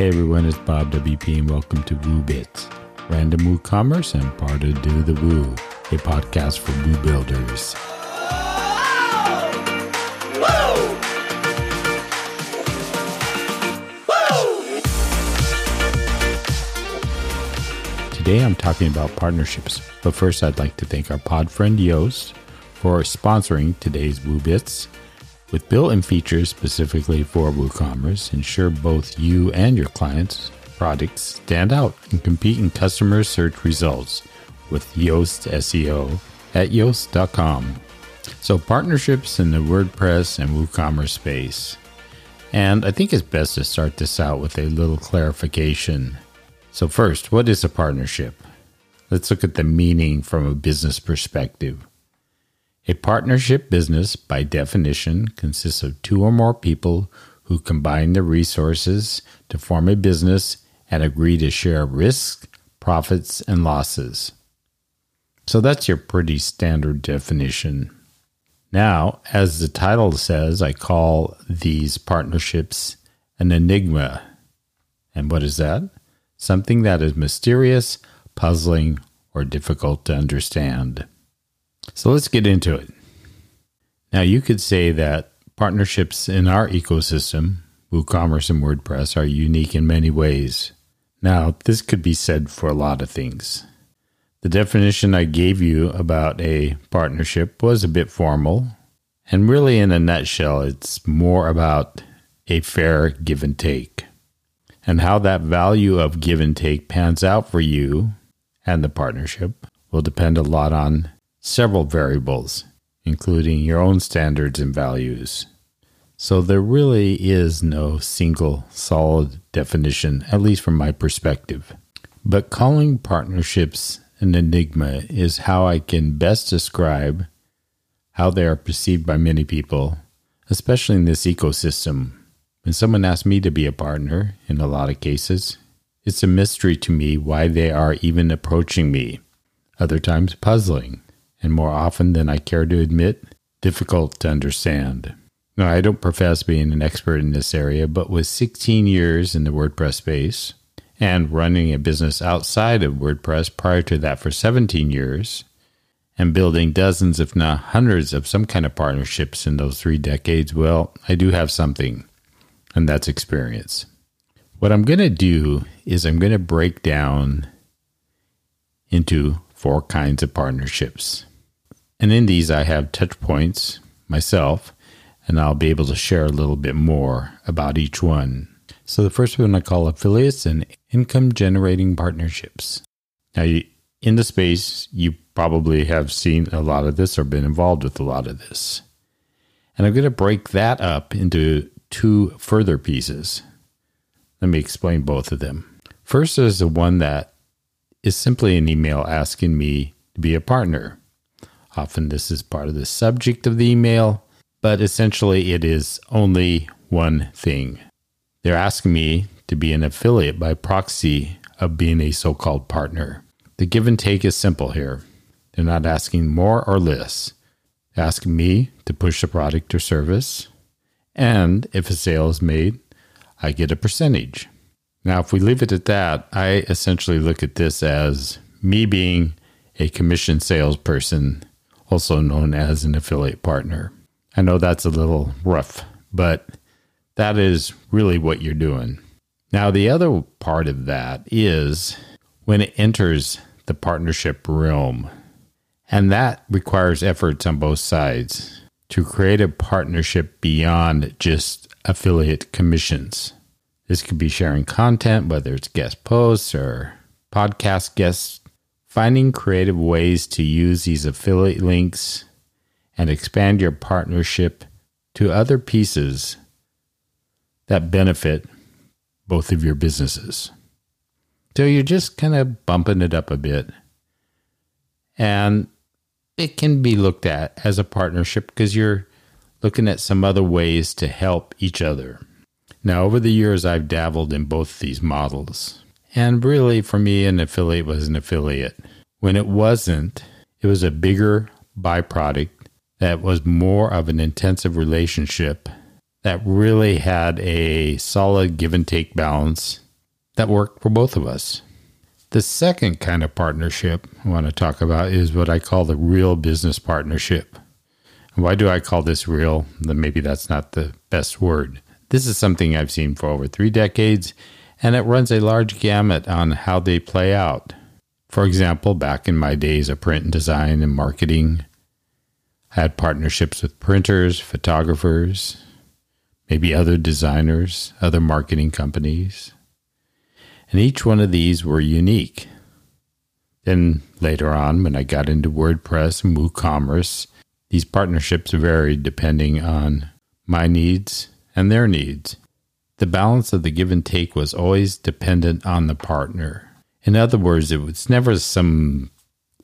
Hey everyone, it's Bob WP and welcome to Woo Bits, random WooCommerce and part of Do the Woo, a podcast for Woo builders. Today I'm talking about partnerships, but first I'd like to thank our pod friend Yoast for sponsoring today's Woo Bits with built-in features specifically for WooCommerce, ensure both you and your clients' products stand out and compete in customer search results with Yoast SEO at yoast.com. So partnerships in the WordPress and WooCommerce space. And I think it's best to start this out with a little clarification. So first, what is a partnership? Let's look at the meaning from a business perspective. A partnership business, by definition, consists of two or more people who combine their resources to form a business and agree to share risks, profits, and losses. So that's your pretty standard definition. Now, as the title says, I call these partnerships an enigma. And what is that? Something that is mysterious, puzzling, or difficult to understand. So let's get into it. Now, you could say that partnerships in our ecosystem, WooCommerce and WordPress, are unique in many ways. Now, this could be said for a lot of things. The definition I gave you about a partnership was a bit formal, and really, in a nutshell, it's more about a fair give and take. And how that value of give and take pans out for you and the partnership will depend a lot on several variables, including your own standards and values. So there really is no single solid definition, at least from my perspective. But calling partnerships an enigma is how I can best describe how they are perceived by many people, especially in this ecosystem. When someone asks me to be a partner, in a lot of cases, it's a mystery to me why they are even approaching me, other times puzzling and more often than I care to admit, difficult to understand. Now, I don't profess being an expert in this area, but with 16 years in the WordPress space and running a business outside of WordPress prior to that for 17 years, and building dozens, if not hundreds, of some kind of partnerships in those three decades, well, I do have something, and that's experience. What I'm going to do is I'm going to break down into four kinds of partnerships. And in these, I have touch points myself, and I'll be able to share a little bit more about each one. So, the first one I call affiliates and income generating partnerships. Now, in the space, you probably have seen a lot of this or been involved with a lot of this. And I'm going to break that up into two further pieces. Let me explain both of them. First is the one that is simply an email asking me to be a partner. Often this is part of the subject of the email, but essentially it is only one thing. They're asking me to be an affiliate by proxy of being a so called partner. The give and take is simple here. They're not asking more or less. They're asking me to push a product or service, and if a sale is made, I get a percentage. Now, if we leave it at that, I essentially look at this as me being a commission salesperson also known as an affiliate partner. I know that's a little rough, but that is really what you're doing. Now, the other part of that is when it enters the partnership realm, and that requires efforts on both sides to create a partnership beyond just affiliate commissions. This could be sharing content, whether it's guest posts or podcast guests Finding creative ways to use these affiliate links and expand your partnership to other pieces that benefit both of your businesses. So you're just kind of bumping it up a bit. And it can be looked at as a partnership because you're looking at some other ways to help each other. Now, over the years, I've dabbled in both these models. And really, for me, an affiliate was an affiliate. When it wasn't, it was a bigger byproduct that was more of an intensive relationship that really had a solid give and take balance that worked for both of us. The second kind of partnership I want to talk about is what I call the real business partnership. Why do I call this real? Maybe that's not the best word. This is something I've seen for over three decades, and it runs a large gamut on how they play out. For example, back in my days of print design and marketing, I had partnerships with printers, photographers, maybe other designers, other marketing companies. And each one of these were unique. Then later on, when I got into WordPress and WooCommerce, these partnerships varied depending on my needs and their needs. The balance of the give and take was always dependent on the partner. In other words, it was never some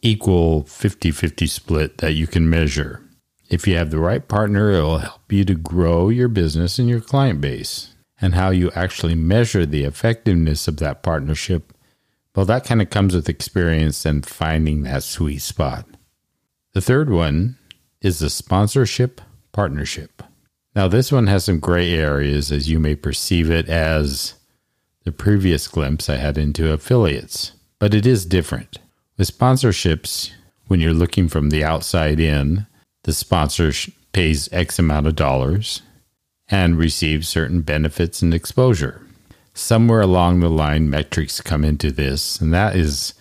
equal 50 50 split that you can measure. If you have the right partner, it will help you to grow your business and your client base. And how you actually measure the effectiveness of that partnership, well, that kind of comes with experience and finding that sweet spot. The third one is the sponsorship partnership. Now, this one has some gray areas as you may perceive it as the previous glimpse I had into affiliates, but it is different. With sponsorships, when you're looking from the outside in, the sponsor pays X amount of dollars and receives certain benefits and exposure. Somewhere along the line, metrics come into this, and that is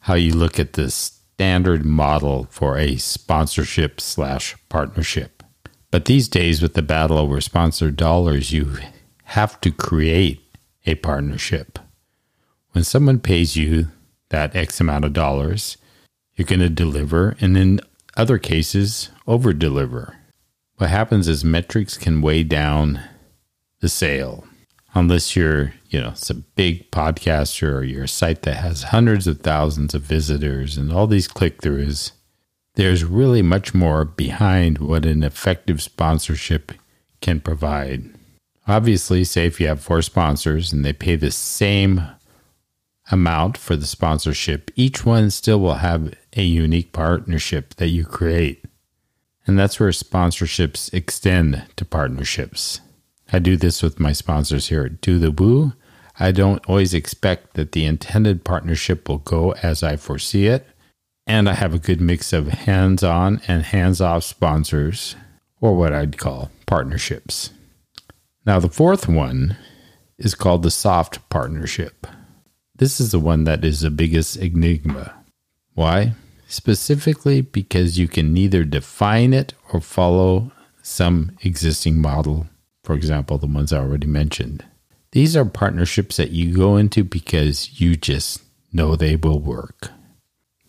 how you look at the standard model for a sponsorship slash partnership. But these days, with the battle over sponsored dollars, you have to create a partnership. When someone pays you that X amount of dollars, you're going to deliver, and in other cases, over deliver. What happens is metrics can weigh down the sale. Unless you're, you know, some big podcaster or you're a site that has hundreds of thousands of visitors and all these click throughs, there's really much more behind what an effective sponsorship can provide. Obviously, say if you have four sponsors and they pay the same amount for the sponsorship, each one still will have a unique partnership that you create. And that's where sponsorships extend to partnerships. I do this with my sponsors here at Do the Woo. I don't always expect that the intended partnership will go as I foresee it. And I have a good mix of hands on and hands off sponsors, or what I'd call partnerships. Now, the fourth one is called the soft partnership. This is the one that is the biggest enigma. Why? Specifically because you can neither define it or follow some existing model, for example, the ones I already mentioned. These are partnerships that you go into because you just know they will work.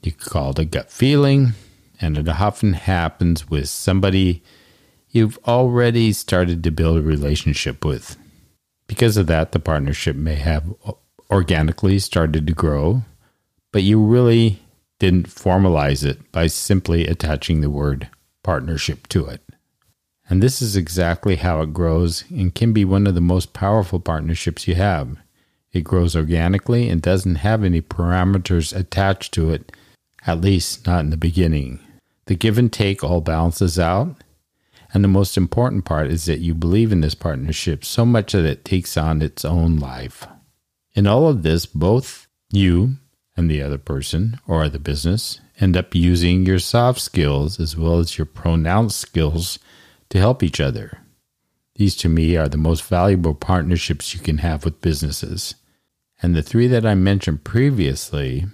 You call it a gut feeling, and it often happens with somebody you've already started to build a relationship with. Because of that, the partnership may have organically started to grow, but you really didn't formalize it by simply attaching the word partnership to it. And this is exactly how it grows and can be one of the most powerful partnerships you have. It grows organically and doesn't have any parameters attached to it, at least not in the beginning. The give and take all balances out and the most important part is that you believe in this partnership so much that it takes on its own life. In all of this, both you and the other person or the business end up using your soft skills as well as your pronounced skills to help each other. These to me are the most valuable partnerships you can have with businesses. And the three that I mentioned previously,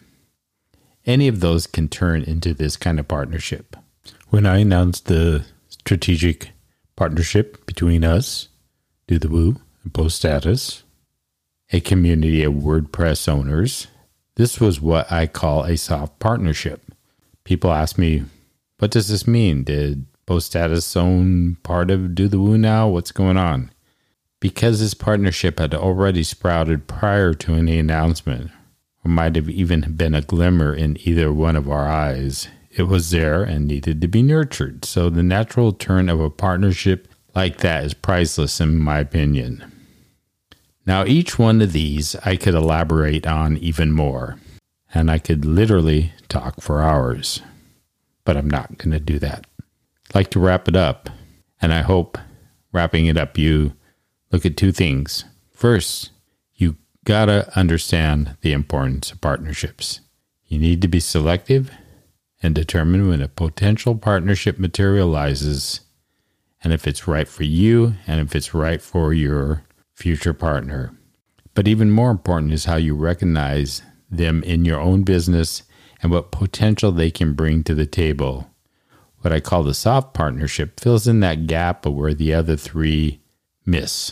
any of those can turn into this kind of partnership. When I announced the strategic partnership between us, Do the Woo, and Post Status, a community of WordPress owners. This was what I call a soft partnership. People ask me, what does this mean? Did Post Status own part of Do the Woo now? What's going on? Because this partnership had already sprouted prior to any announcement, or might have even been a glimmer in either one of our eyes, it was there and needed to be nurtured. So the natural turn of a partnership like that is priceless, in my opinion. Now, each one of these I could elaborate on even more, and I could literally talk for hours, but I'm not going to do that. I'd like to wrap it up, and I hope wrapping it up, you look at two things. First, gotta understand the importance of partnerships. You need to be selective and determine when a potential partnership materializes and if it's right for you and if it's right for your future partner. But even more important is how you recognize them in your own business and what potential they can bring to the table. What I call the soft partnership fills in that gap of where the other three miss.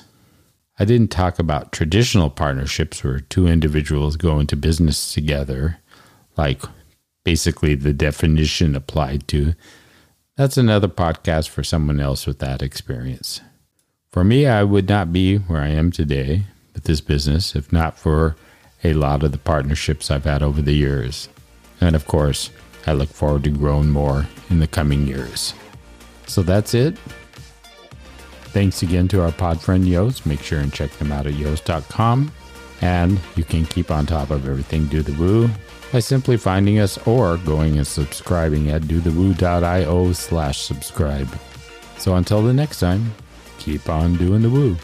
I didn't talk about traditional partnerships where two individuals go into business together, like basically the definition applied to. That's another podcast for someone else with that experience. For me, I would not be where I am today with this business if not for a lot of the partnerships I've had over the years. And of course, I look forward to growing more in the coming years. So that's it. Thanks again to our pod friend Yoast. Make sure and check them out at yoast.com. And you can keep on top of everything Do the Woo by simply finding us or going and subscribing at dothewoo.io slash subscribe. So until the next time, keep on doing the woo.